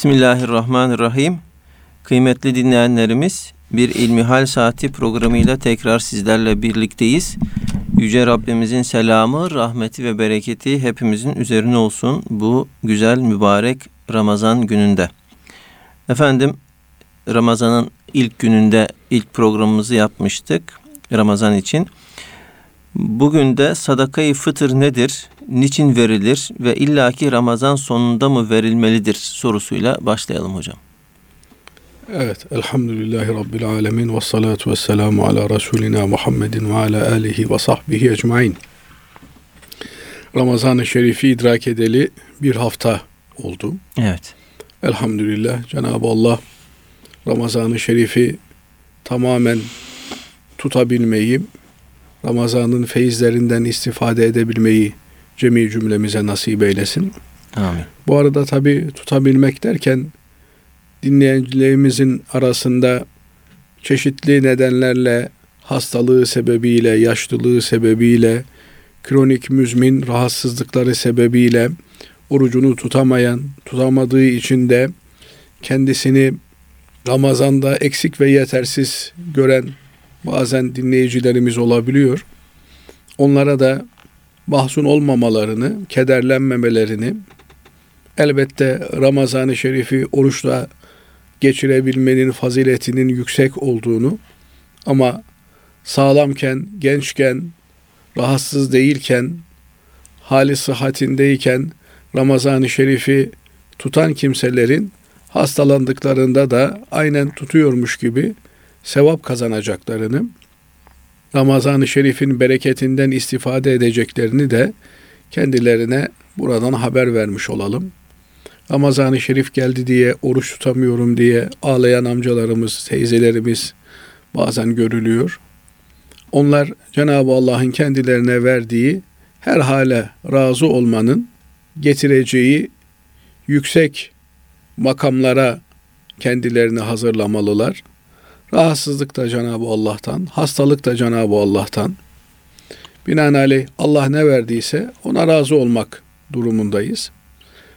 Bismillahirrahmanirrahim. Kıymetli dinleyenlerimiz bir İlmihal Saati programıyla tekrar sizlerle birlikteyiz. Yüce Rabbimizin selamı, rahmeti ve bereketi hepimizin üzerine olsun bu güzel mübarek Ramazan gününde. Efendim Ramazan'ın ilk gününde ilk programımızı yapmıştık Ramazan için. Bugün de sadakayı fıtır nedir, niçin verilir ve illaki Ramazan sonunda mı verilmelidir sorusuyla başlayalım hocam. Evet, elhamdülillahi rabbil alemin ve salatu ve selamu ala Resulina Muhammedin ve ala alihi ve sahbihi ecmain. Ramazan-ı Şerif'i idrak edeli bir hafta oldu. Evet. Elhamdülillah Cenab-ı Allah Ramazan-ı Şerif'i tamamen tutabilmeyi, Ramazan'ın feyizlerinden istifade edebilmeyi cemi cümlemize nasip eylesin. Amin. Bu arada tabi tutabilmek derken dinleyicilerimizin arasında çeşitli nedenlerle hastalığı sebebiyle, yaşlılığı sebebiyle, kronik müzmin rahatsızlıkları sebebiyle orucunu tutamayan, tutamadığı için de kendisini Ramazan'da eksik ve yetersiz gören bazen dinleyicilerimiz olabiliyor. Onlara da mahzun olmamalarını, kederlenmemelerini, elbette Ramazan-ı Şerif'i oruçla geçirebilmenin faziletinin yüksek olduğunu ama sağlamken, gençken, rahatsız değilken, hali sıhhatindeyken Ramazan-ı Şerif'i tutan kimselerin hastalandıklarında da aynen tutuyormuş gibi sevap kazanacaklarını, Ramazan-ı Şerif'in bereketinden istifade edeceklerini de kendilerine buradan haber vermiş olalım. Ramazan-ı Şerif geldi diye oruç tutamıyorum diye ağlayan amcalarımız, teyzelerimiz bazen görülüyor. Onlar Cenab-ı Allah'ın kendilerine verdiği her hale razı olmanın getireceği yüksek makamlara kendilerini hazırlamalılar. Rahatsızlık da Cenab-ı Allah'tan, hastalık da Cenab-ı Allah'tan. Binaenaleyh Allah ne verdiyse ona razı olmak durumundayız.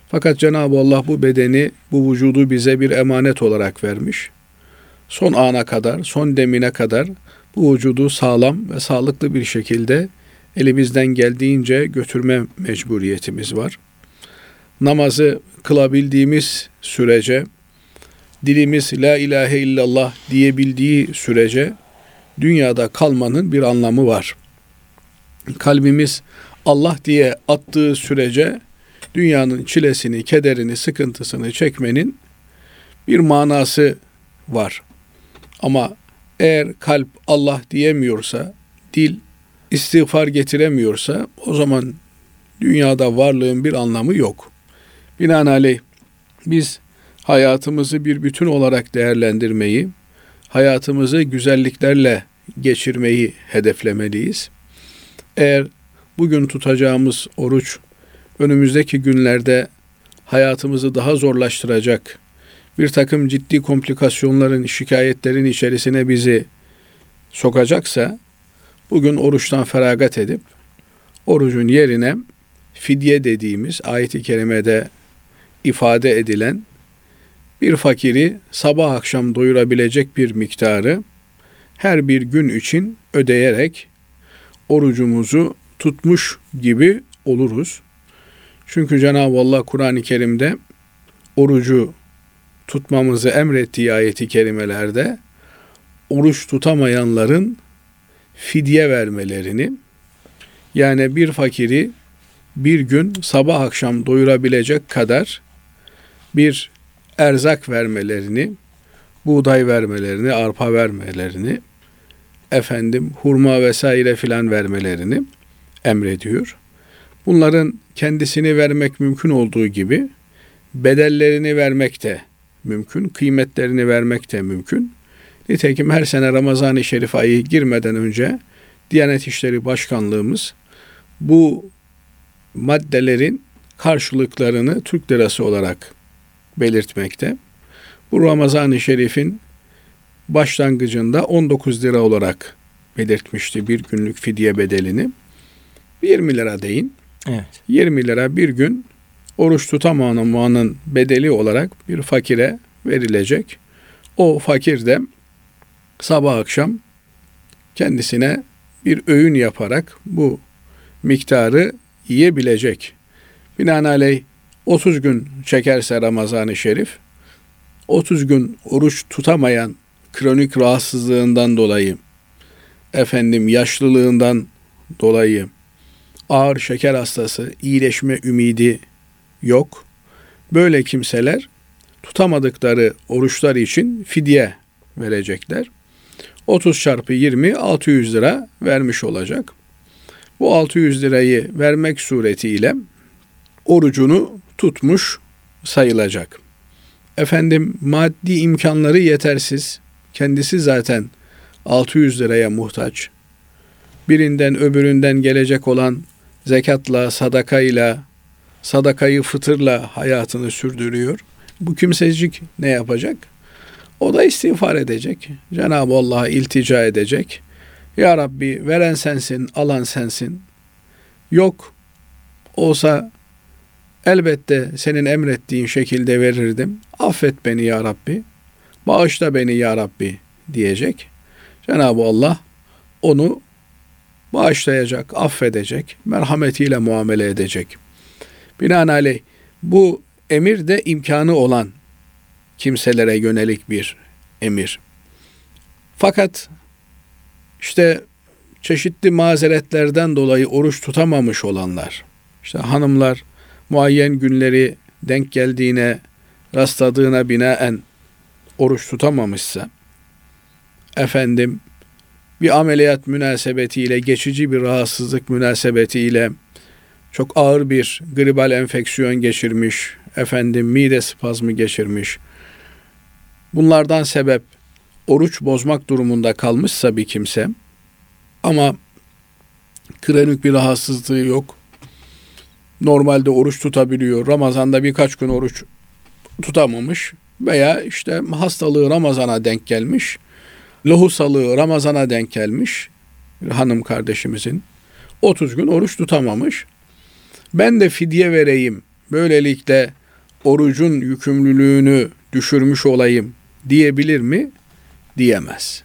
Fakat Cenab-ı Allah bu bedeni, bu vücudu bize bir emanet olarak vermiş. Son ana kadar, son demine kadar bu vücudu sağlam ve sağlıklı bir şekilde elimizden geldiğince götürme mecburiyetimiz var. Namazı kılabildiğimiz sürece, dilimiz la ilahe illallah diyebildiği sürece dünyada kalmanın bir anlamı var. Kalbimiz Allah diye attığı sürece dünyanın çilesini, kederini, sıkıntısını çekmenin bir manası var. Ama eğer kalp Allah diyemiyorsa, dil istiğfar getiremiyorsa o zaman dünyada varlığın bir anlamı yok. Binaenaleyh biz hayatımızı bir bütün olarak değerlendirmeyi, hayatımızı güzelliklerle geçirmeyi hedeflemeliyiz. Eğer bugün tutacağımız oruç önümüzdeki günlerde hayatımızı daha zorlaştıracak, bir takım ciddi komplikasyonların, şikayetlerin içerisine bizi sokacaksa, bugün oruçtan feragat edip, orucun yerine fidye dediğimiz ayet-i kerimede ifade edilen bir fakiri sabah akşam doyurabilecek bir miktarı her bir gün için ödeyerek orucumuzu tutmuş gibi oluruz. Çünkü Cenab-ı Allah Kur'an-ı Kerim'de orucu tutmamızı emrettiği ayeti kerimelerde oruç tutamayanların fidye vermelerini yani bir fakiri bir gün sabah akşam doyurabilecek kadar bir erzak vermelerini, buğday vermelerini, arpa vermelerini, efendim hurma vesaire filan vermelerini emrediyor. Bunların kendisini vermek mümkün olduğu gibi bedellerini vermek de mümkün, kıymetlerini vermek de mümkün. Nitekim her sene Ramazan-ı Şerif ayı girmeden önce Diyanet İşleri Başkanlığımız bu maddelerin karşılıklarını Türk lirası olarak belirtmekte. Bu Ramazan-ı Şerif'in başlangıcında 19 lira olarak belirtmişti bir günlük fidye bedelini. 20 lira deyin. Evet. 20 lira bir gün oruç tutamamanın bedeli olarak bir fakire verilecek. O fakir de sabah akşam kendisine bir öğün yaparak bu miktarı yiyebilecek. Binaenaleyh 30 gün çekerse Ramazan-ı Şerif, 30 gün oruç tutamayan kronik rahatsızlığından dolayı, efendim yaşlılığından dolayı, ağır şeker hastası, iyileşme ümidi yok. Böyle kimseler tutamadıkları oruçlar için fidye verecekler. 30 çarpı 20 600 lira vermiş olacak. Bu 600 lirayı vermek suretiyle orucunu tutmuş sayılacak. Efendim maddi imkanları yetersiz. Kendisi zaten 600 liraya muhtaç. Birinden öbüründen gelecek olan zekatla, sadakayla, sadakayı fıtırla hayatını sürdürüyor. Bu kimsecik ne yapacak? O da istiğfar edecek. Cenab-ı Allah'a iltica edecek. Ya Rabbi veren sensin, alan sensin. Yok olsa elbette senin emrettiğin şekilde verirdim. Affet beni ya Rabbi. Bağışla beni ya Rabbi diyecek. Cenab-ı Allah onu bağışlayacak, affedecek, merhametiyle muamele edecek. Binaenaleyh bu emir de imkanı olan kimselere yönelik bir emir. Fakat işte çeşitli mazeretlerden dolayı oruç tutamamış olanlar, işte hanımlar muayyen günleri denk geldiğine, rastladığına binaen oruç tutamamışsa, efendim bir ameliyat münasebetiyle, geçici bir rahatsızlık münasebetiyle çok ağır bir gribal enfeksiyon geçirmiş, efendim mide spazmı geçirmiş. Bunlardan sebep oruç bozmak durumunda kalmışsa bir kimse ama kronik bir rahatsızlığı yok. Normalde oruç tutabiliyor. Ramazanda birkaç gün oruç tutamamış veya işte hastalığı Ramazan'a denk gelmiş. Lohusalığı Ramazan'a denk gelmiş. Hanım kardeşimizin 30 gün oruç tutamamış. Ben de fidye vereyim. Böylelikle orucun yükümlülüğünü düşürmüş olayım diyebilir mi? Diyemez.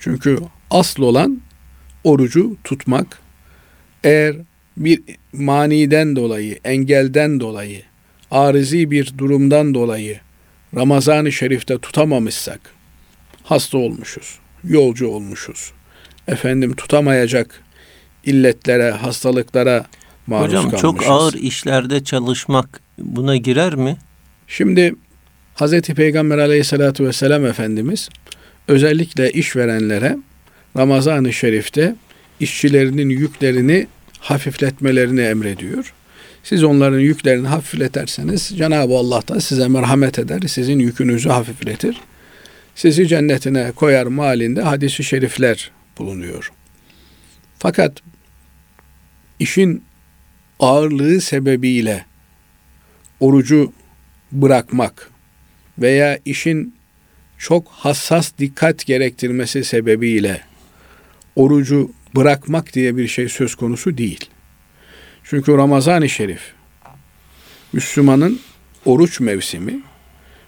Çünkü asıl olan orucu tutmak. Eğer bir maniden dolayı, engelden dolayı, arizi bir durumdan dolayı Ramazan-ı Şerif'te tutamamışsak, hasta olmuşuz, yolcu olmuşuz, efendim tutamayacak illetlere, hastalıklara maruz Hocam kalmışız. çok ağır işlerde çalışmak buna girer mi? Şimdi Hz. Peygamber aleyhissalatü vesselam Efendimiz özellikle işverenlere Ramazan-ı Şerif'te işçilerinin yüklerini hafifletmelerini emrediyor. Siz onların yüklerini hafifleterseniz Cenab-ı Allah da size merhamet eder, sizin yükünüzü hafifletir. Sizi cennetine koyar malinde hadisi şerifler bulunuyor. Fakat işin ağırlığı sebebiyle orucu bırakmak veya işin çok hassas dikkat gerektirmesi sebebiyle orucu bırakmak diye bir şey söz konusu değil. Çünkü Ramazan-ı Şerif Müslümanın oruç mevsimi,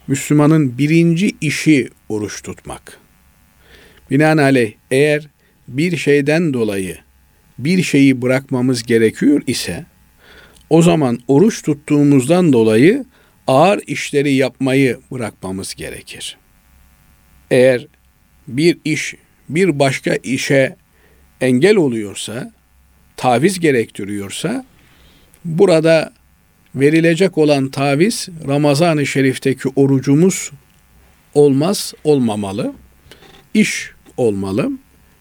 Müslümanın birinci işi oruç tutmak. Binaenaleyh eğer bir şeyden dolayı bir şeyi bırakmamız gerekiyor ise o zaman oruç tuttuğumuzdan dolayı ağır işleri yapmayı bırakmamız gerekir. Eğer bir iş bir başka işe engel oluyorsa, taviz gerektiriyorsa burada verilecek olan taviz Ramazan-ı Şerif'teki orucumuz olmaz, olmamalı. İş olmalı.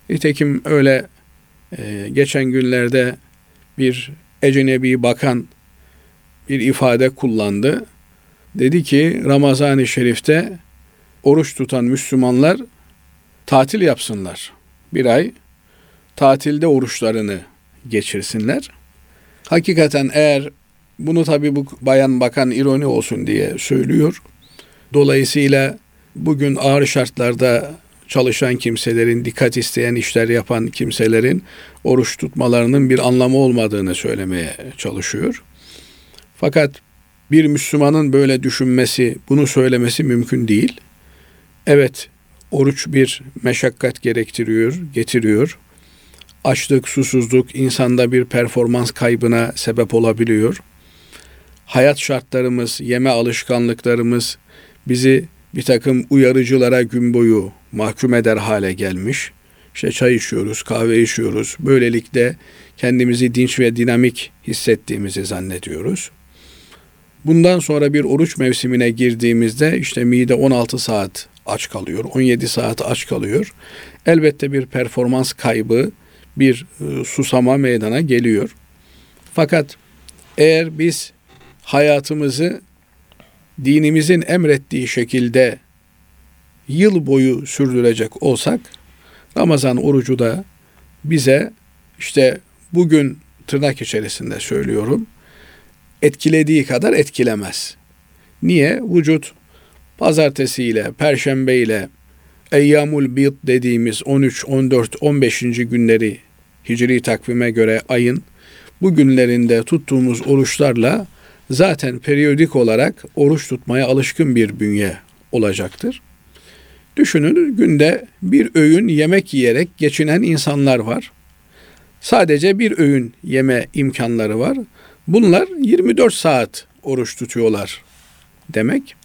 Nitekim öyle e, geçen günlerde bir ecnebi bakan bir ifade kullandı. Dedi ki Ramazan-ı Şerif'te oruç tutan Müslümanlar tatil yapsınlar. Bir ay tatilde oruçlarını geçirsinler. Hakikaten eğer bunu tabi bu bayan bakan ironi olsun diye söylüyor. Dolayısıyla bugün ağır şartlarda çalışan kimselerin, dikkat isteyen işler yapan kimselerin oruç tutmalarının bir anlamı olmadığını söylemeye çalışıyor. Fakat bir Müslümanın böyle düşünmesi, bunu söylemesi mümkün değil. Evet, oruç bir meşakkat gerektiriyor, getiriyor. Açlık, susuzluk insanda bir performans kaybına sebep olabiliyor. Hayat şartlarımız, yeme alışkanlıklarımız bizi bir takım uyarıcılara gün boyu mahkum eder hale gelmiş. İşte çay içiyoruz, kahve içiyoruz. Böylelikle kendimizi dinç ve dinamik hissettiğimizi zannediyoruz. Bundan sonra bir oruç mevsimine girdiğimizde işte mide 16 saat aç kalıyor, 17 saat aç kalıyor. Elbette bir performans kaybı, bir e, susama meydana geliyor. Fakat eğer biz hayatımızı dinimizin emrettiği şekilde yıl boyu sürdürecek olsak Ramazan orucu da bize işte bugün tırnak içerisinde söylüyorum etkilediği kadar etkilemez. Niye? Vücut pazartesi ile, perşembe ile Eyyamul Bid dediğimiz 13, 14, 15. günleri hicri takvime göre ayın bu günlerinde tuttuğumuz oruçlarla zaten periyodik olarak oruç tutmaya alışkın bir bünye olacaktır. Düşünün günde bir öğün yemek yiyerek geçinen insanlar var. Sadece bir öğün yeme imkanları var. Bunlar 24 saat oruç tutuyorlar demek.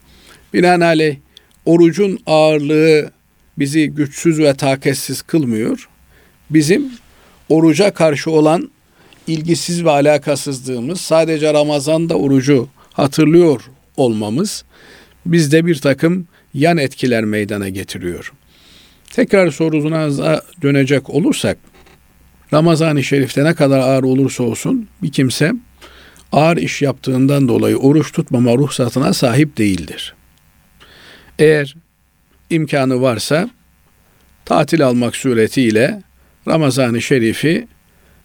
Binaenaleyh orucun ağırlığı bizi güçsüz ve taketsiz kılmıyor. Bizim oruca karşı olan ilgisiz ve alakasızlığımız, sadece Ramazan'da orucu hatırlıyor olmamız bizde bir takım yan etkiler meydana getiriyor. Tekrar soruna dönecek olursak, Ramazan-ı Şerif'te ne kadar ağır olursa olsun bir kimse ağır iş yaptığından dolayı oruç tutmama ruhsatına sahip değildir. Eğer imkanı varsa tatil almak suretiyle Ramazan-ı Şerif'i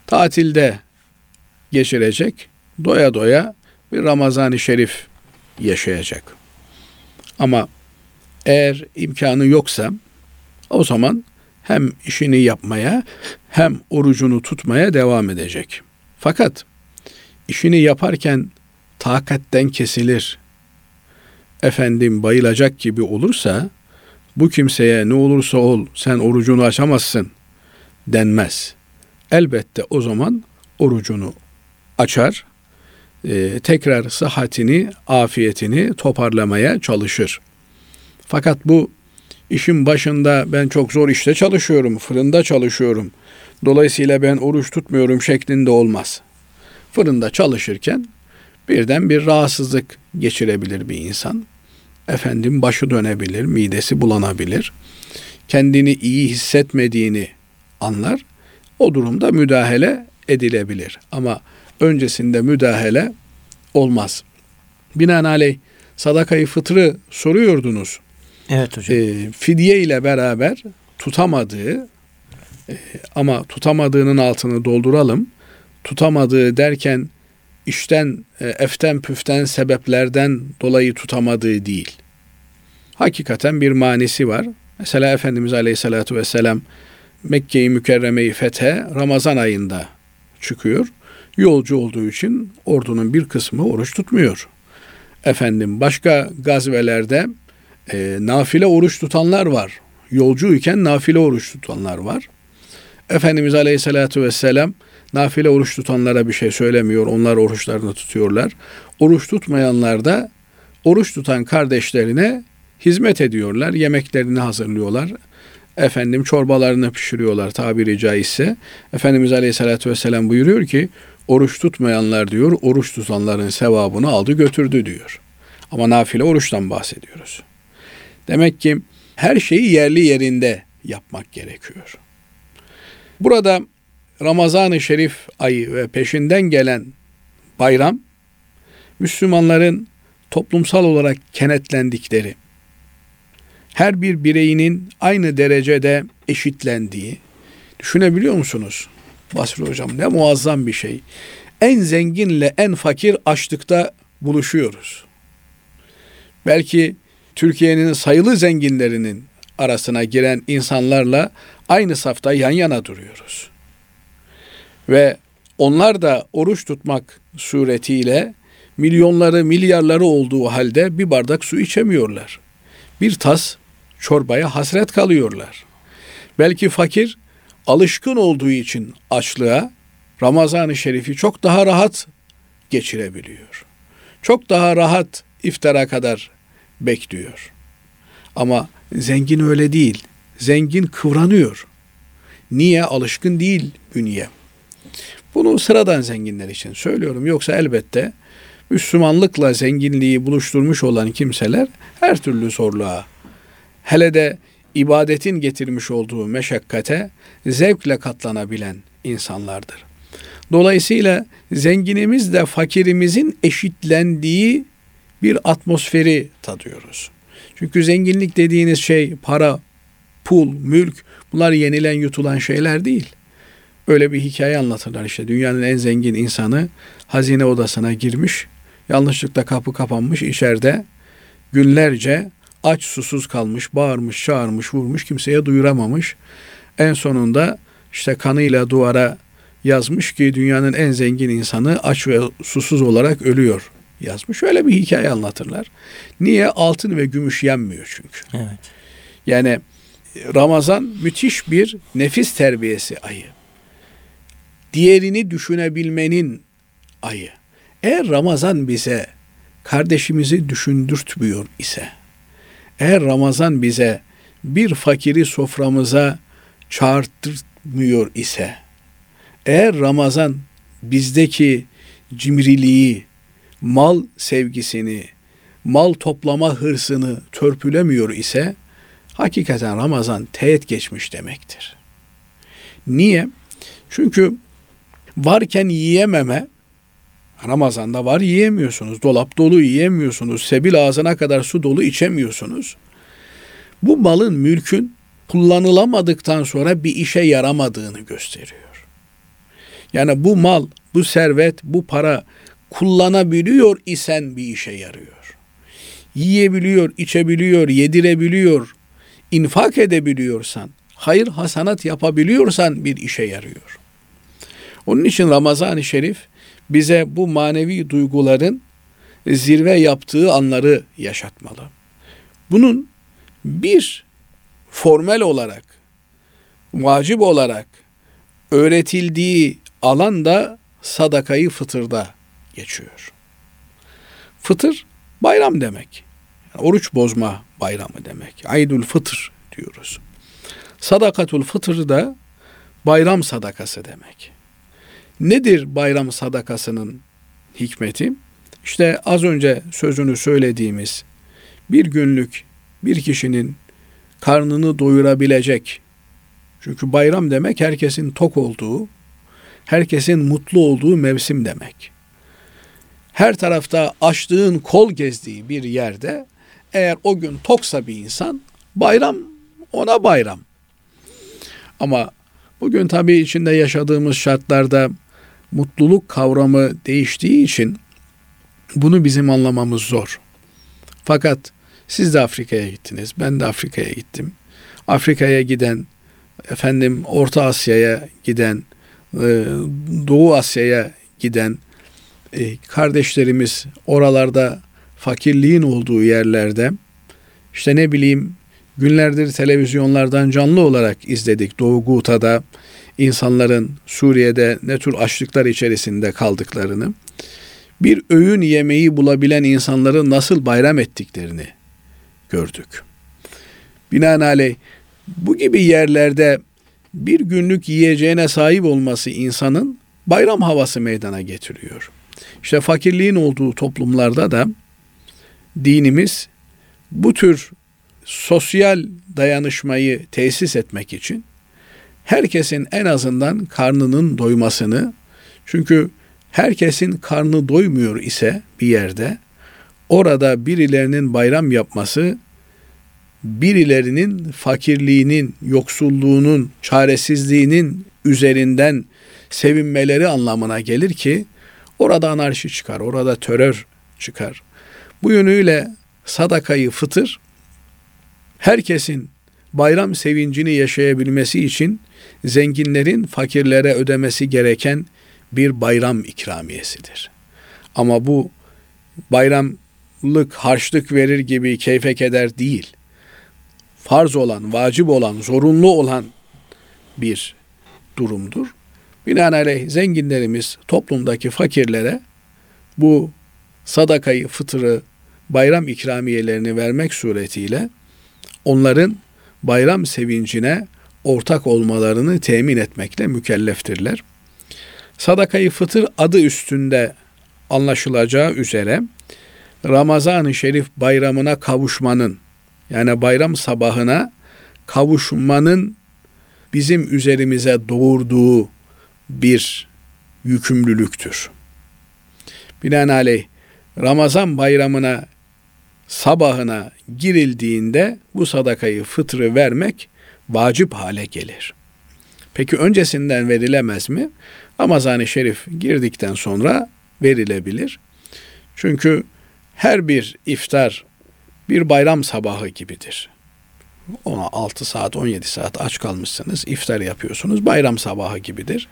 tatilde geçirecek, doya doya bir Ramazan-ı Şerif yaşayacak. Ama eğer imkanı yoksa o zaman hem işini yapmaya hem orucunu tutmaya devam edecek. Fakat işini yaparken takatten kesilir, efendim bayılacak gibi olursa bu kimseye ne olursa ol sen orucunu açamazsın denmez. Elbette o zaman orucunu açar, e, tekrar sıhhatini, afiyetini toparlamaya çalışır. Fakat bu işin başında ben çok zor işte çalışıyorum, fırında çalışıyorum. Dolayısıyla ben oruç tutmuyorum şeklinde olmaz. Fırında çalışırken birden bir rahatsızlık geçirebilir bir insan. Efendim başı dönebilir, midesi bulanabilir. Kendini iyi hissetmediğini anlar. O durumda müdahale edilebilir. Ama öncesinde müdahale olmaz. Binaenaleyh sadakayı fıtrı soruyordunuz. Evet hocam. E, fidye ile beraber tutamadığı e, ama tutamadığının altını dolduralım. Tutamadığı derken işten, e, eften püften sebeplerden dolayı tutamadığı değil. Hakikaten bir manisi var. Mesela Efendimiz Aleyhisselatü Vesselam Mekke-i Mükerreme'yi fethe Ramazan ayında çıkıyor. Yolcu olduğu için ordunun bir kısmı oruç tutmuyor. Efendim başka gazvelerde e, nafile oruç tutanlar var. Yolcuyken nafile oruç tutanlar var. Efendimiz Aleyhisselatü Vesselam nafile oruç tutanlara bir şey söylemiyor. Onlar oruçlarını tutuyorlar. Oruç tutmayanlar da oruç tutan kardeşlerine hizmet ediyorlar. Yemeklerini hazırlıyorlar. Efendim çorbalarını pişiriyorlar tabiri caizse. Efendimiz Aleyhisselatü Vesselam buyuruyor ki oruç tutmayanlar diyor oruç tutanların sevabını aldı götürdü diyor. Ama nafile oruçtan bahsediyoruz. Demek ki her şeyi yerli yerinde yapmak gerekiyor. Burada Ramazan-ı Şerif ayı ve peşinden gelen bayram Müslümanların toplumsal olarak kenetlendikleri, her bir bireyinin aynı derecede eşitlendiği, düşünebiliyor musunuz? Basri Hocam ne muazzam bir şey. En zenginle en fakir açlıkta buluşuyoruz. Belki Türkiye'nin sayılı zenginlerinin arasına giren insanlarla aynı safta yan yana duruyoruz. Ve onlar da oruç tutmak suretiyle milyonları, milyarları olduğu halde bir bardak su içemiyorlar. Bir tas çorbaya hasret kalıyorlar. Belki fakir alışkın olduğu için açlığa Ramazan-ı Şerif'i çok daha rahat geçirebiliyor. Çok daha rahat iftara kadar bekliyor. Ama zengin öyle değil. Zengin kıvranıyor. Niye? Alışkın değil bünye. Bunu sıradan zenginler için söylüyorum. Yoksa elbette Müslümanlıkla zenginliği buluşturmuş olan kimseler her türlü zorluğa, hele de ibadetin getirmiş olduğu meşakkate zevkle katlanabilen insanlardır. Dolayısıyla zenginimiz de fakirimizin eşitlendiği bir atmosferi tadıyoruz. Çünkü zenginlik dediğiniz şey para, pul, mülk bunlar yenilen yutulan şeyler değil. Öyle bir hikaye anlatırlar işte. Dünyanın en zengin insanı hazine odasına girmiş. Yanlışlıkla kapı kapanmış. içeride günlerce aç susuz kalmış, bağırmış, çağırmış, vurmuş, kimseye duyuramamış. En sonunda işte kanıyla duvara yazmış ki dünyanın en zengin insanı aç ve susuz olarak ölüyor yazmış. Öyle bir hikaye anlatırlar. Niye? Altın ve gümüş yenmiyor çünkü. Evet. Yani Ramazan müthiş bir nefis terbiyesi ayı. Diğerini düşünebilmenin ayı. Eğer Ramazan bize kardeşimizi düşündürtmüyor ise, eğer Ramazan bize bir fakiri soframıza çağırtmıyor ise, eğer Ramazan bizdeki cimriliği, mal sevgisini, mal toplama hırsını törpülemiyor ise hakikaten Ramazan teğet geçmiş demektir. Niye? Çünkü varken yiyememe Ramazan'da var yiyemiyorsunuz. Dolap dolu yiyemiyorsunuz. Sebil ağzına kadar su dolu içemiyorsunuz. Bu malın, mülkün kullanılamadıktan sonra bir işe yaramadığını gösteriyor. Yani bu mal, bu servet, bu para kullanabiliyor isen bir işe yarıyor. Yiyebiliyor, içebiliyor, yedirebiliyor, infak edebiliyorsan, hayır hasanat yapabiliyorsan bir işe yarıyor. Onun için Ramazan-ı Şerif bize bu manevi duyguların zirve yaptığı anları yaşatmalı. Bunun bir formel olarak, vacip olarak öğretildiği alan da sadakayı fıtırda geçiyor. Fıtır bayram demek. oruç bozma bayramı demek. Aydül fıtır diyoruz. Sadakatul fıtır da bayram sadakası demek. Nedir bayram sadakasının hikmeti? İşte az önce sözünü söylediğimiz bir günlük bir kişinin karnını doyurabilecek. Çünkü bayram demek herkesin tok olduğu, herkesin mutlu olduğu mevsim demek. Her tarafta açlığın kol gezdiği bir yerde eğer o gün toksa bir insan bayram ona bayram. Ama bugün tabii içinde yaşadığımız şartlarda mutluluk kavramı değiştiği için bunu bizim anlamamız zor. Fakat siz de Afrika'ya gittiniz, ben de Afrika'ya gittim. Afrika'ya giden, efendim Orta Asya'ya giden, e, Doğu Asya'ya giden e, kardeşlerimiz oralarda fakirliğin olduğu yerlerde işte ne bileyim günlerdir televizyonlardan canlı olarak izledik Doğu Guta'da insanların Suriye'de ne tür açlıklar içerisinde kaldıklarını, bir öğün yemeği bulabilen insanların nasıl bayram ettiklerini gördük. Binaenaleyh bu gibi yerlerde bir günlük yiyeceğine sahip olması insanın bayram havası meydana getiriyor. İşte fakirliğin olduğu toplumlarda da dinimiz bu tür sosyal dayanışmayı tesis etmek için herkesin en azından karnının doymasını çünkü herkesin karnı doymuyor ise bir yerde orada birilerinin bayram yapması birilerinin fakirliğinin, yoksulluğunun, çaresizliğinin üzerinden sevinmeleri anlamına gelir ki orada anarşi çıkar, orada terör çıkar. Bu yönüyle sadakayı fıtır herkesin bayram sevincini yaşayabilmesi için zenginlerin fakirlere ödemesi gereken bir bayram ikramiyesidir. Ama bu bayramlık harçlık verir gibi keyfe keder değil. Farz olan, vacip olan, zorunlu olan bir durumdur. Binaenaleyh zenginlerimiz toplumdaki fakirlere bu sadakayı, fıtırı, bayram ikramiyelerini vermek suretiyle onların bayram sevincine ortak olmalarını temin etmekle mükelleftirler. Sadakayı fıtır adı üstünde anlaşılacağı üzere Ramazan-ı Şerif bayramına kavuşmanın yani bayram sabahına kavuşmanın bizim üzerimize doğurduğu bir yükümlülüktür. Binaenaleyh Ramazan bayramına sabahına girildiğinde bu sadakayı fıtrı vermek vacip hale gelir. Peki öncesinden verilemez mi? Ramazan-ı Şerif girdikten sonra verilebilir. Çünkü her bir iftar bir bayram sabahı gibidir. Ona 6 saat 17 saat aç kalmışsınız iftar yapıyorsunuz bayram sabahı gibidir.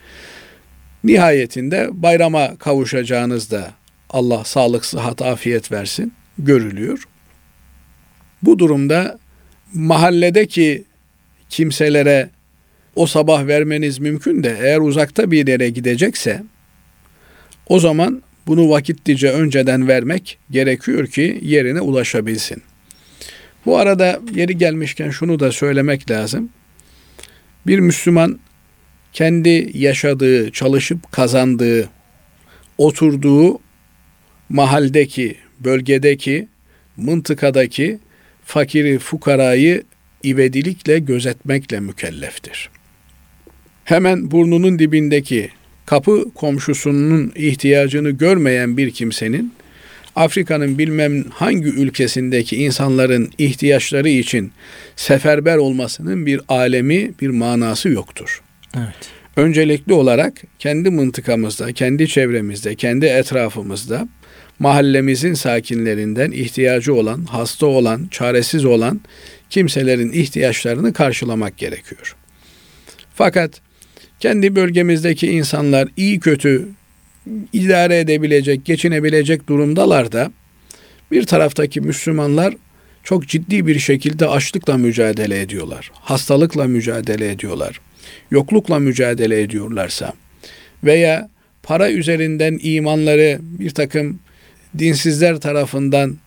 Nihayetinde bayrama kavuşacağınızda Allah sağlık, sıhhat, afiyet versin görülüyor. Bu durumda mahalledeki kimselere o sabah vermeniz mümkün de eğer uzakta bir yere gidecekse o zaman bunu vakitlice önceden vermek gerekiyor ki yerine ulaşabilsin. Bu arada yeri gelmişken şunu da söylemek lazım. Bir Müslüman kendi yaşadığı, çalışıp kazandığı, oturduğu mahaldeki, bölgedeki, mıntıkadaki fakiri, fukarayı ivedilikle gözetmekle mükelleftir. Hemen burnunun dibindeki kapı komşusunun ihtiyacını görmeyen bir kimsenin Afrika'nın bilmem hangi ülkesindeki insanların ihtiyaçları için seferber olmasının bir alemi, bir manası yoktur. Evet. Öncelikli olarak kendi mıntıkamızda, kendi çevremizde, kendi etrafımızda mahallemizin sakinlerinden ihtiyacı olan, hasta olan, çaresiz olan kimselerin ihtiyaçlarını karşılamak gerekiyor. Fakat kendi bölgemizdeki insanlar iyi kötü idare edebilecek, geçinebilecek durumdalar da bir taraftaki Müslümanlar çok ciddi bir şekilde açlıkla mücadele ediyorlar. Hastalıkla mücadele ediyorlar. Yoklukla mücadele ediyorlarsa veya para üzerinden imanları bir takım dinsizler tarafından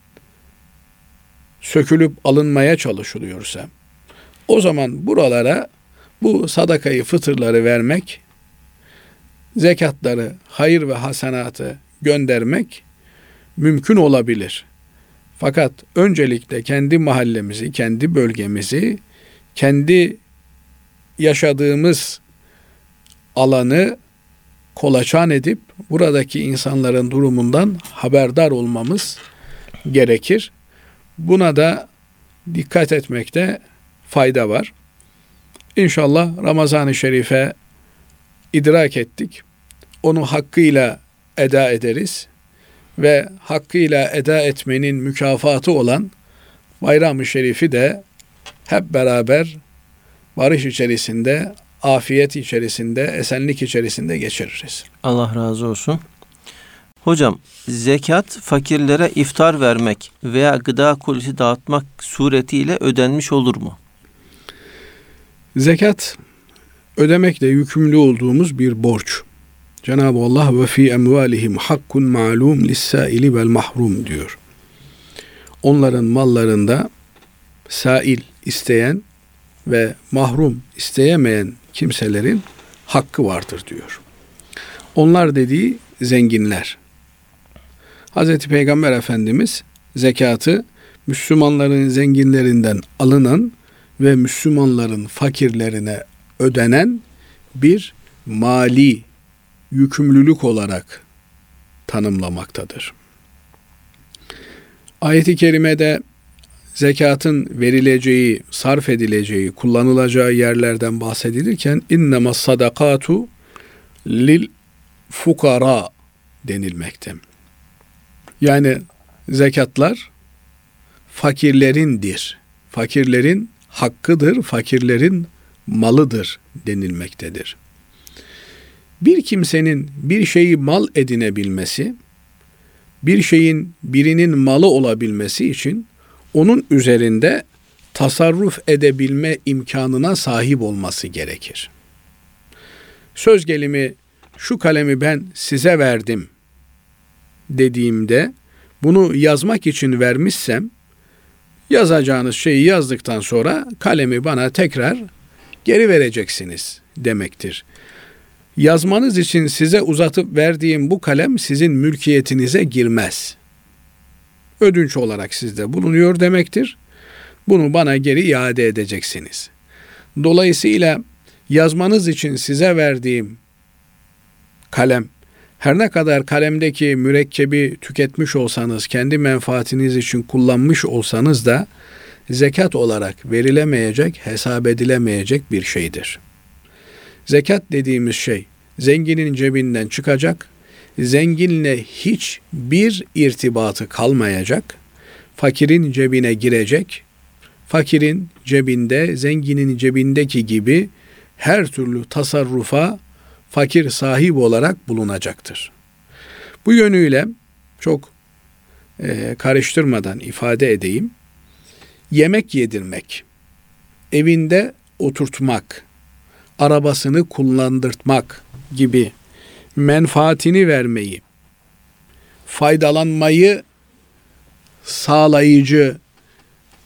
sökülüp alınmaya çalışılıyorsa o zaman buralara bu sadakayı fıtırları vermek, zekatları, hayır ve hasenatı göndermek mümkün olabilir. Fakat öncelikle kendi mahallemizi, kendi bölgemizi, kendi yaşadığımız alanı kolaçan edip buradaki insanların durumundan haberdar olmamız gerekir. Buna da dikkat etmekte fayda var. İnşallah Ramazan-ı Şerif'e idrak ettik. Onu hakkıyla eda ederiz ve hakkıyla eda etmenin mükafatı olan Bayram-ı Şerif'i de hep beraber barış içerisinde, afiyet içerisinde, esenlik içerisinde geçiririz. Allah razı olsun. Hocam, zekat fakirlere iftar vermek veya gıda kolisi dağıtmak suretiyle ödenmiş olur mu? Zekat ödemekle yükümlü olduğumuz bir borç. Cenab-ı Allah ve fi emvalihim hakkun ma'lum lis-saili vel mahrum diyor. Onların mallarında sail isteyen ve mahrum isteyemeyen kimselerin hakkı vardır diyor. Onlar dediği zenginler. Hazreti Peygamber Efendimiz zekatı Müslümanların zenginlerinden alınan ve Müslümanların fakirlerine ödenen bir mali yükümlülük olarak tanımlamaktadır. Ayet-i kerimede zekatın verileceği, sarf edileceği, kullanılacağı yerlerden bahsedilirken innema sadakatu lil fukara denilmekte. Yani zekatlar fakirlerindir. Fakirlerin hakkıdır, fakirlerin malıdır denilmektedir. Bir kimsenin bir şeyi mal edinebilmesi bir şeyin birinin malı olabilmesi için onun üzerinde tasarruf edebilme imkanına sahip olması gerekir. Söz gelimi şu kalemi ben size verdim dediğimde bunu yazmak için vermişsem yazacağınız şeyi yazdıktan sonra kalemi bana tekrar geri vereceksiniz demektir. Yazmanız için size uzatıp verdiğim bu kalem sizin mülkiyetinize girmez. Ödünç olarak sizde bulunuyor demektir. Bunu bana geri iade edeceksiniz. Dolayısıyla yazmanız için size verdiğim kalem her ne kadar kalemdeki mürekkebi tüketmiş olsanız, kendi menfaatiniz için kullanmış olsanız da zekat olarak verilemeyecek, hesap edilemeyecek bir şeydir. Zekat dediğimiz şey zenginin cebinden çıkacak, zenginle hiçbir irtibatı kalmayacak, fakirin cebine girecek, fakirin cebinde zenginin cebindeki gibi her türlü tasarrufa fakir sahip olarak bulunacaktır. Bu yönüyle çok e, karıştırmadan ifade edeyim. Yemek yedirmek, evinde oturtmak, arabasını kullandırtmak gibi menfaatini vermeyi, faydalanmayı sağlayıcı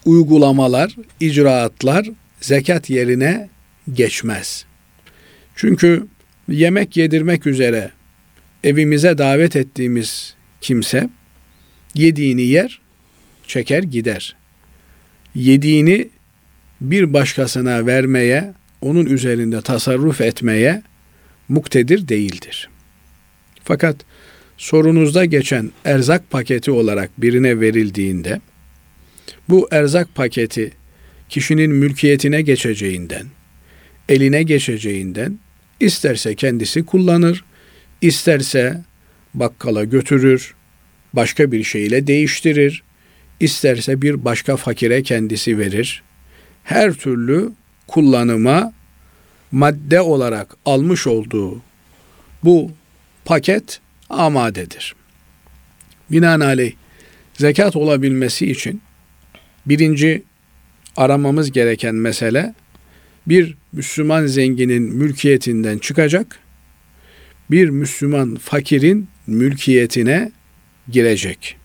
uygulamalar, icraatlar zekat yerine geçmez. Çünkü yemek yedirmek üzere evimize davet ettiğimiz kimse yediğini yer, çeker gider. Yediğini bir başkasına vermeye, onun üzerinde tasarruf etmeye muktedir değildir. Fakat sorunuzda geçen erzak paketi olarak birine verildiğinde bu erzak paketi kişinin mülkiyetine geçeceğinden, eline geçeceğinden isterse kendisi kullanır, isterse bakkala götürür, başka bir şeyle değiştirir, isterse bir başka fakire kendisi verir. Her türlü kullanıma madde olarak almış olduğu bu paket amadedir. Binaenaleyh zekat olabilmesi için birinci aramamız gereken mesele bir Müslüman zenginin mülkiyetinden çıkacak, bir Müslüman fakirin mülkiyetine girecek.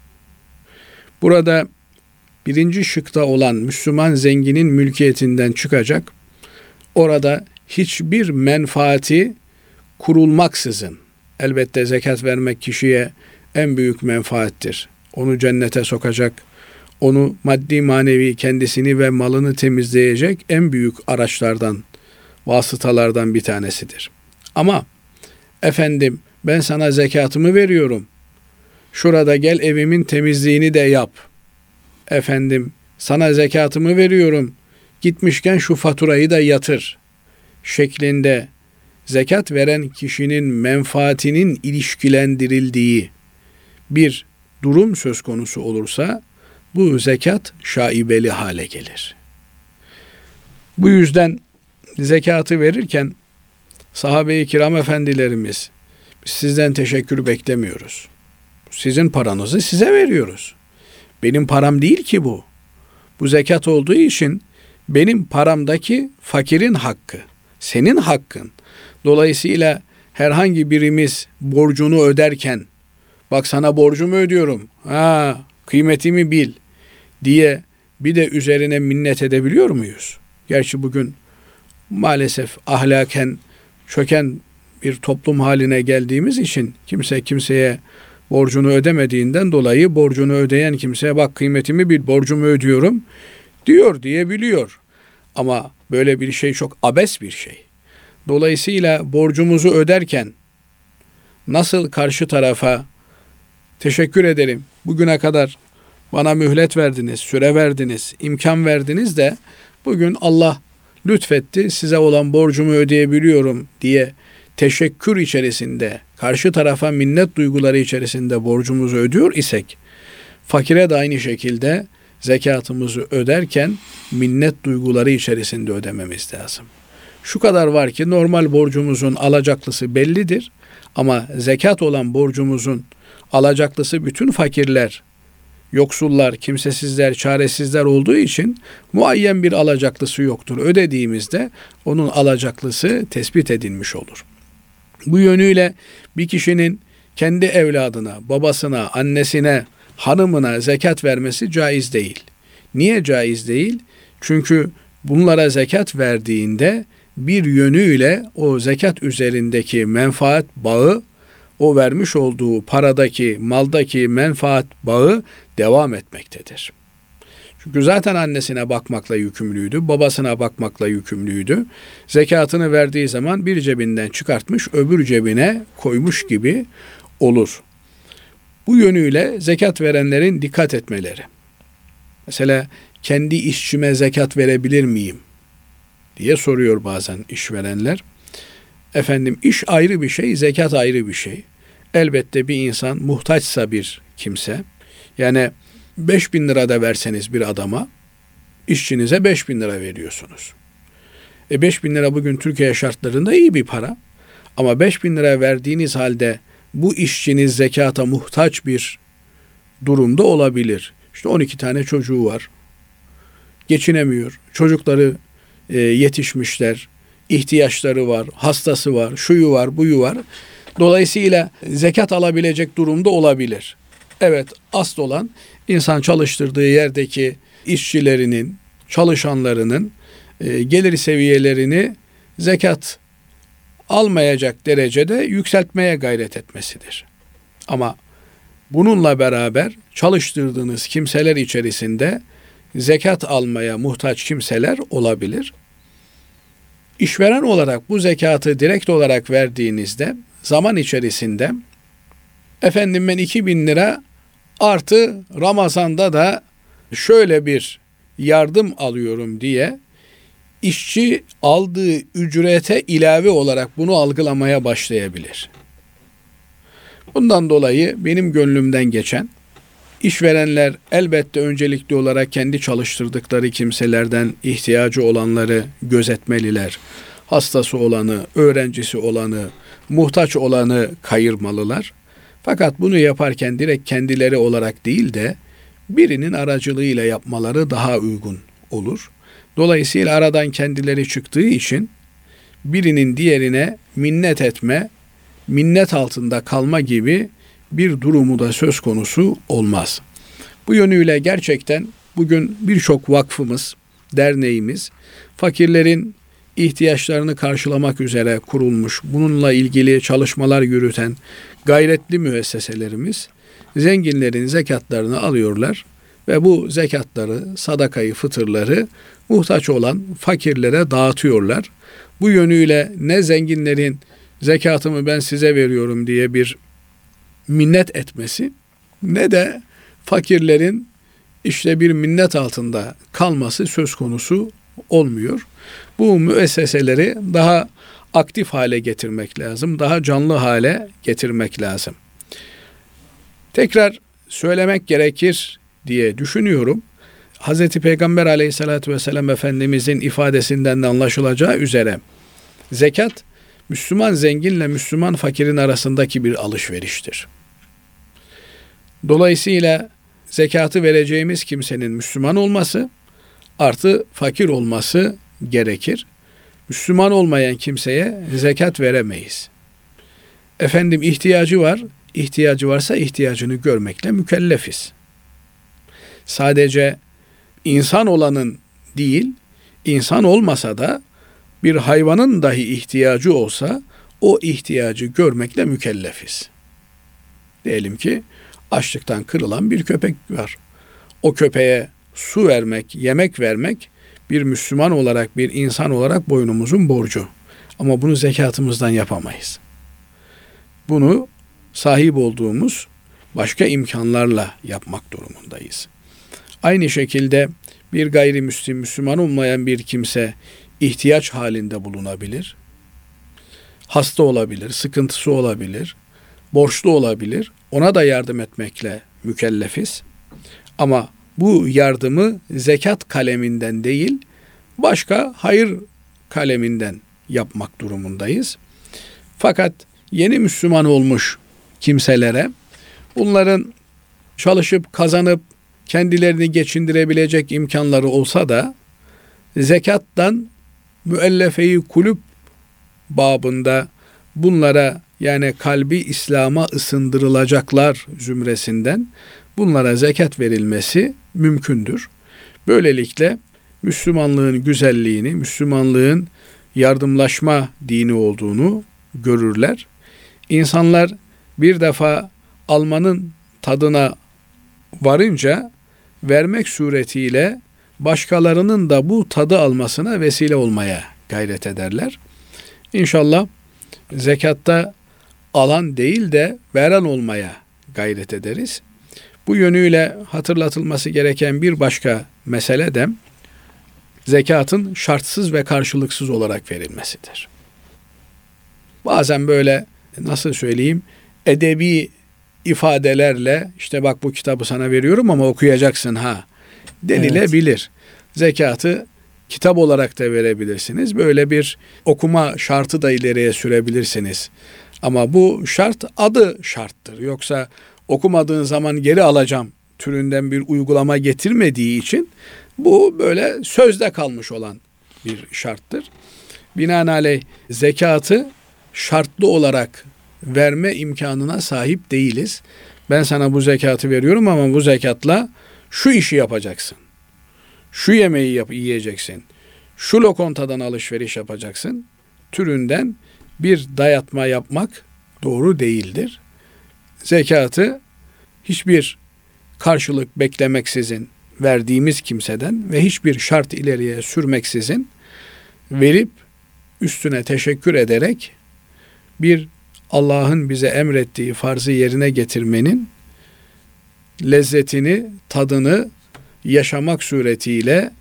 Burada birinci şıkta olan Müslüman zenginin mülkiyetinden çıkacak, orada hiçbir menfaati kurulmaksızın, elbette zekat vermek kişiye en büyük menfaattir. Onu cennete sokacak, onu maddi manevi kendisini ve malını temizleyecek en büyük araçlardan, vasıtalardan bir tanesidir. Ama efendim ben sana zekatımı veriyorum. Şurada gel evimin temizliğini de yap. Efendim sana zekatımı veriyorum. Gitmişken şu faturayı da yatır. Şeklinde zekat veren kişinin menfaatinin ilişkilendirildiği bir durum söz konusu olursa bu zekat şaibeli hale gelir. Bu yüzden zekatı verirken sahabe-i kiram efendilerimiz sizden teşekkür beklemiyoruz. Sizin paranızı size veriyoruz. Benim param değil ki bu. Bu zekat olduğu için benim paramdaki fakirin hakkı, senin hakkın. Dolayısıyla herhangi birimiz borcunu öderken bak sana borcumu ödüyorum. Ha, kıymetimi bil diye bir de üzerine minnet edebiliyor muyuz? Gerçi bugün maalesef ahlaken çöken bir toplum haline geldiğimiz için kimse kimseye borcunu ödemediğinden dolayı borcunu ödeyen kimseye bak kıymetimi bil borcumu ödüyorum diyor diyebiliyor. Ama böyle bir şey çok abes bir şey. Dolayısıyla borcumuzu öderken nasıl karşı tarafa teşekkür ederim bugüne kadar bana mühlet verdiniz, süre verdiniz, imkan verdiniz de bugün Allah lütfetti, size olan borcumu ödeyebiliyorum diye teşekkür içerisinde, karşı tarafa minnet duyguları içerisinde borcumuzu ödüyor isek, fakire de aynı şekilde zekatımızı öderken minnet duyguları içerisinde ödememiz lazım. Şu kadar var ki normal borcumuzun alacaklısı bellidir ama zekat olan borcumuzun alacaklısı bütün fakirler, yoksullar, kimsesizler, çaresizler olduğu için muayyen bir alacaklısı yoktur. Ödediğimizde onun alacaklısı tespit edilmiş olur. Bu yönüyle bir kişinin kendi evladına, babasına, annesine, hanımına zekat vermesi caiz değil. Niye caiz değil? Çünkü bunlara zekat verdiğinde bir yönüyle o zekat üzerindeki menfaat bağı o vermiş olduğu paradaki, maldaki menfaat bağı devam etmektedir. Çünkü zaten annesine bakmakla yükümlüydü, babasına bakmakla yükümlüydü. Zekatını verdiği zaman bir cebinden çıkartmış, öbür cebine koymuş gibi olur. Bu yönüyle zekat verenlerin dikkat etmeleri. Mesela kendi işçime zekat verebilir miyim? Diye soruyor bazen işverenler. Efendim iş ayrı bir şey, zekat ayrı bir şey. Elbette bir insan muhtaçsa bir kimse, yani 5 bin lira da verseniz bir adama, işçinize 5 bin lira veriyorsunuz. E 5 bin lira bugün Türkiye şartlarında iyi bir para. Ama 5 bin lira verdiğiniz halde bu işçiniz zekata muhtaç bir durumda olabilir. İşte 12 tane çocuğu var. Geçinemiyor. Çocukları e, yetişmişler. ihtiyaçları var. Hastası var. Şuyu var, buyu var. Dolayısıyla zekat alabilecek durumda olabilir. Evet, asıl olan insan çalıştırdığı yerdeki işçilerinin, çalışanlarının e, gelir seviyelerini zekat almayacak derecede yükseltmeye gayret etmesidir. Ama bununla beraber çalıştırdığınız kimseler içerisinde zekat almaya muhtaç kimseler olabilir. İşveren olarak bu zekatı direkt olarak verdiğinizde zaman içerisinde efendim ben 2000 lira artı Ramazan'da da şöyle bir yardım alıyorum diye işçi aldığı ücrete ilave olarak bunu algılamaya başlayabilir. Bundan dolayı benim gönlümden geçen işverenler elbette öncelikli olarak kendi çalıştırdıkları kimselerden ihtiyacı olanları gözetmeliler. Hastası olanı, öğrencisi olanı, muhtaç olanı kayırmalılar. Fakat bunu yaparken direkt kendileri olarak değil de birinin aracılığıyla yapmaları daha uygun olur. Dolayısıyla aradan kendileri çıktığı için birinin diğerine minnet etme, minnet altında kalma gibi bir durumu da söz konusu olmaz. Bu yönüyle gerçekten bugün birçok vakfımız, derneğimiz fakirlerin ihtiyaçlarını karşılamak üzere kurulmuş, bununla ilgili çalışmalar yürüten gayretli müesseselerimiz zenginlerin zekatlarını alıyorlar ve bu zekatları, sadakayı, fıtırları muhtaç olan fakirlere dağıtıyorlar. Bu yönüyle ne zenginlerin zekatımı ben size veriyorum diye bir minnet etmesi ne de fakirlerin işte bir minnet altında kalması söz konusu olmuyor. Bu müesseseleri daha aktif hale getirmek lazım, daha canlı hale getirmek lazım. Tekrar söylemek gerekir diye düşünüyorum. Hz. Peygamber aleyhissalatü vesselam Efendimizin ifadesinden de anlaşılacağı üzere zekat Müslüman zenginle Müslüman fakirin arasındaki bir alışveriştir. Dolayısıyla zekatı vereceğimiz kimsenin Müslüman olması artı fakir olması gerekir. Müslüman olmayan kimseye zekat veremeyiz. Efendim ihtiyacı var, ihtiyacı varsa ihtiyacını görmekle mükellefiz. Sadece insan olanın değil, insan olmasa da bir hayvanın dahi ihtiyacı olsa o ihtiyacı görmekle mükellefiz. Diyelim ki açlıktan kırılan bir köpek var. O köpeğe su vermek, yemek vermek bir Müslüman olarak, bir insan olarak boynumuzun borcu. Ama bunu zekatımızdan yapamayız. Bunu sahip olduğumuz başka imkanlarla yapmak durumundayız. Aynı şekilde bir gayrimüslim, Müslüman olmayan bir kimse ihtiyaç halinde bulunabilir. Hasta olabilir, sıkıntısı olabilir, borçlu olabilir. Ona da yardım etmekle mükellefiz. Ama bu yardımı zekat kaleminden değil, başka hayır kaleminden yapmak durumundayız. Fakat yeni Müslüman olmuş kimselere bunların çalışıp kazanıp kendilerini geçindirebilecek imkanları olsa da zekattan müellefeyi kulüp babında bunlara yani kalbi İslam'a ısındırılacaklar zümresinden bunlara zekat verilmesi mümkündür. Böylelikle Müslümanlığın güzelliğini, Müslümanlığın yardımlaşma dini olduğunu görürler. İnsanlar bir defa almanın tadına varınca vermek suretiyle başkalarının da bu tadı almasına vesile olmaya gayret ederler. İnşallah zekatta alan değil de veren olmaya gayret ederiz. Bu yönüyle hatırlatılması gereken bir başka mesele de zekatın şartsız ve karşılıksız olarak verilmesidir. Bazen böyle nasıl söyleyeyim edebi ifadelerle işte bak bu kitabı sana veriyorum ama okuyacaksın ha denilebilir. Evet. Zekatı kitap olarak da verebilirsiniz. Böyle bir okuma şartı da ileriye sürebilirsiniz. Ama bu şart adı şarttır. Yoksa okumadığın zaman geri alacağım türünden bir uygulama getirmediği için bu böyle sözde kalmış olan bir şarttır. Binaenaleyh zekatı şartlı olarak verme imkanına sahip değiliz. Ben sana bu zekatı veriyorum ama bu zekatla şu işi yapacaksın. Şu yemeği yap, yiyeceksin. Şu lokontadan alışveriş yapacaksın. Türünden bir dayatma yapmak doğru değildir. Zekatı hiçbir karşılık beklemeksizin verdiğimiz kimseden ve hiçbir şart ileriye sürmeksizin verip üstüne teşekkür ederek bir Allah'ın bize emrettiği farzı yerine getirmenin lezzetini, tadını yaşamak suretiyle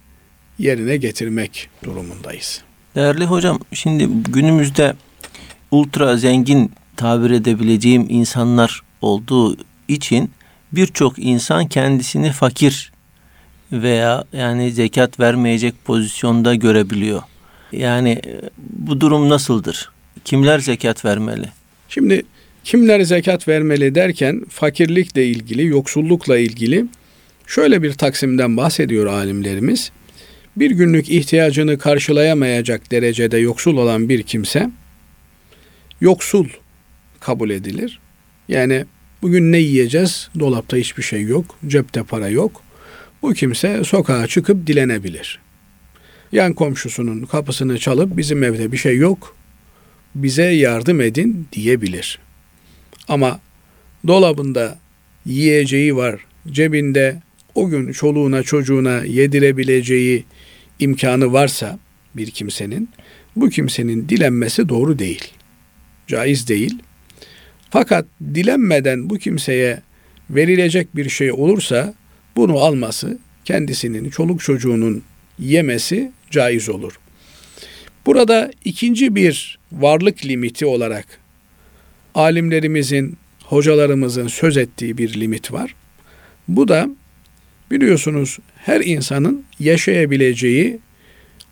yerine getirmek durumundayız. Değerli hocam, şimdi günümüzde ultra zengin tabir edebileceğim insanlar olduğu için birçok insan kendisini fakir veya yani zekat vermeyecek pozisyonda görebiliyor. Yani e, bu durum nasıldır? Kimler zekat vermeli? Şimdi kimler zekat vermeli derken fakirlikle ilgili, yoksullukla ilgili şöyle bir taksimden bahsediyor alimlerimiz. Bir günlük ihtiyacını karşılayamayacak derecede yoksul olan bir kimse yoksul kabul edilir. Yani bugün ne yiyeceğiz? Dolapta hiçbir şey yok, cepte para yok. Bu kimse sokağa çıkıp dilenebilir. Yan komşusunun kapısını çalıp bizim evde bir şey yok, bize yardım edin diyebilir. Ama dolabında yiyeceği var, cebinde o gün çoluğuna çocuğuna yedirebileceği imkanı varsa bir kimsenin bu kimsenin dilenmesi doğru değil. Caiz değil. Fakat dilenmeden bu kimseye verilecek bir şey olursa bunu alması, kendisinin, çoluk çocuğunun yemesi caiz olur. Burada ikinci bir varlık limiti olarak alimlerimizin, hocalarımızın söz ettiği bir limit var. Bu da biliyorsunuz her insanın yaşayabileceği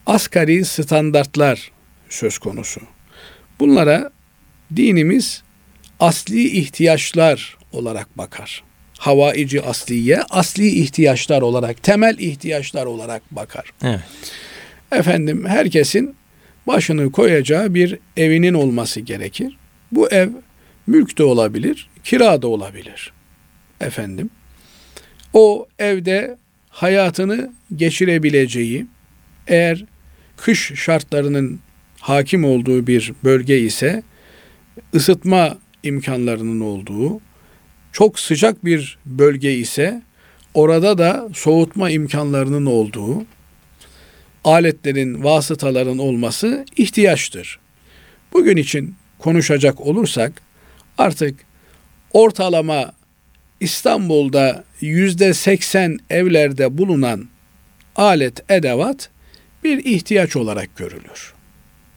asgari standartlar söz konusu. Bunlara dinimiz asli ihtiyaçlar olarak bakar. Havaici asliye, asli ihtiyaçlar olarak, temel ihtiyaçlar olarak bakar. Evet. Efendim herkesin başını koyacağı bir evinin olması gerekir. Bu ev mülk de olabilir, kira da olabilir. Efendim o evde hayatını geçirebileceği, eğer kış şartlarının hakim olduğu bir bölge ise ısıtma imkanlarının olduğu, çok sıcak bir bölge ise orada da soğutma imkanlarının olduğu, aletlerin, vasıtaların olması ihtiyaçtır. Bugün için konuşacak olursak artık ortalama İstanbul'da yüzde seksen evlerde bulunan alet, edevat bir ihtiyaç olarak görülür.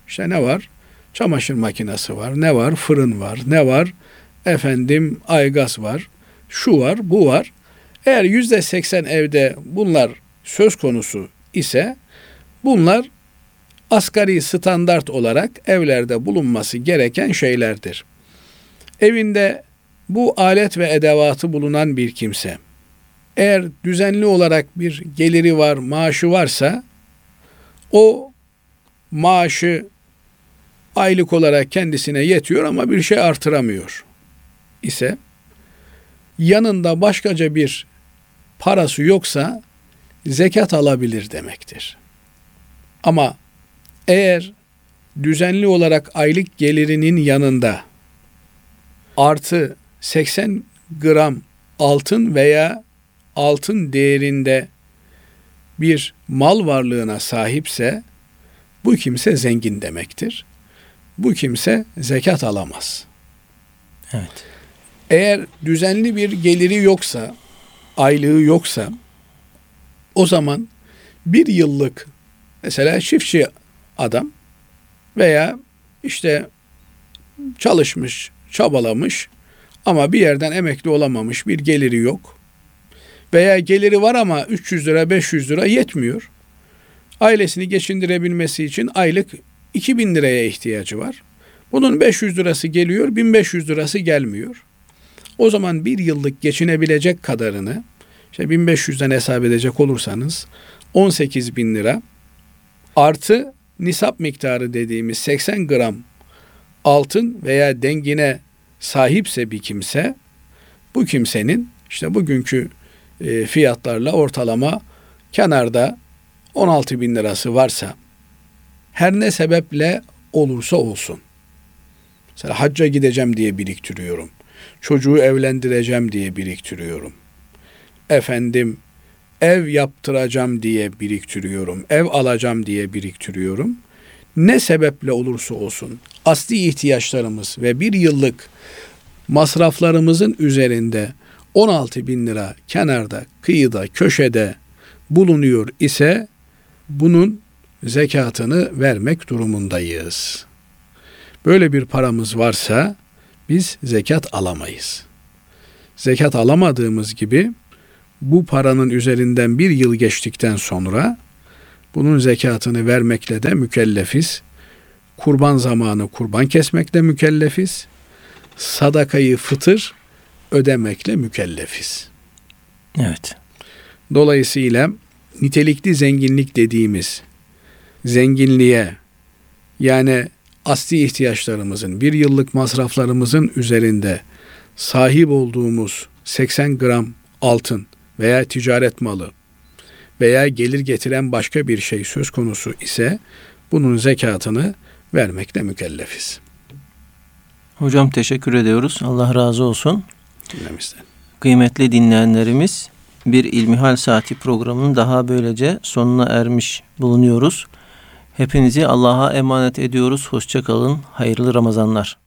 İşte ne var? Çamaşır makinesi var, ne var? Fırın var, ne var? Efendim aygaz var, şu var, bu var. Eğer yüzde seksen evde bunlar söz konusu ise bunlar asgari standart olarak evlerde bulunması gereken şeylerdir. Evinde bu alet ve edevatı bulunan bir kimse eğer düzenli olarak bir geliri var, maaşı varsa o maaşı aylık olarak kendisine yetiyor ama bir şey artıramıyor ise yanında başkaca bir parası yoksa zekat alabilir demektir. Ama eğer düzenli olarak aylık gelirinin yanında artı 80 gram altın veya altın değerinde bir mal varlığına sahipse bu kimse zengin demektir. Bu kimse zekat alamaz. Evet. Eğer düzenli bir geliri yoksa, aylığı yoksa o zaman bir yıllık mesela çiftçi adam veya işte çalışmış, çabalamış ama bir yerden emekli olamamış, bir geliri yok. Veya geliri var ama 300 lira, 500 lira yetmiyor. Ailesini geçindirebilmesi için aylık 2000 liraya ihtiyacı var. Bunun 500 lirası geliyor, 1500 lirası gelmiyor. O zaman bir yıllık geçinebilecek kadarını işte 1500'den hesap edecek olursanız 18 bin lira artı nisap miktarı dediğimiz 80 gram altın veya dengine sahipse bir kimse bu kimsenin işte bugünkü e, fiyatlarla ortalama kenarda 16 bin lirası varsa her ne sebeple olursa olsun. Mesela hacca gideceğim diye biriktiriyorum. Çocuğu evlendireceğim diye biriktiriyorum. Efendim ev yaptıracağım diye biriktiriyorum. Ev alacağım diye biriktiriyorum. Ne sebeple olursa olsun asli ihtiyaçlarımız ve bir yıllık masraflarımızın üzerinde 16 bin lira kenarda, kıyıda, köşede bulunuyor ise bunun zekatını vermek durumundayız. Böyle bir paramız varsa biz zekat alamayız. Zekat alamadığımız gibi bu paranın üzerinden bir yıl geçtikten sonra bunun zekatını vermekle de mükellefiz. Kurban zamanı kurban kesmekle mükellefiz. Sadakayı fıtır ödemekle mükellefiz. Evet. Dolayısıyla nitelikli zenginlik dediğimiz zenginliğe yani asli ihtiyaçlarımızın, bir yıllık masraflarımızın üzerinde sahip olduğumuz 80 gram altın veya ticaret malı veya gelir getiren başka bir şey söz konusu ise bunun zekatını vermekle mükellefiz. Hocam teşekkür ediyoruz. Allah razı olsun. Dinlemizden. Kıymetli dinleyenlerimiz bir İlmihal Saati programının daha böylece sonuna ermiş bulunuyoruz. Hepinizi Allah'a emanet ediyoruz. Hoşçakalın. Hayırlı Ramazanlar.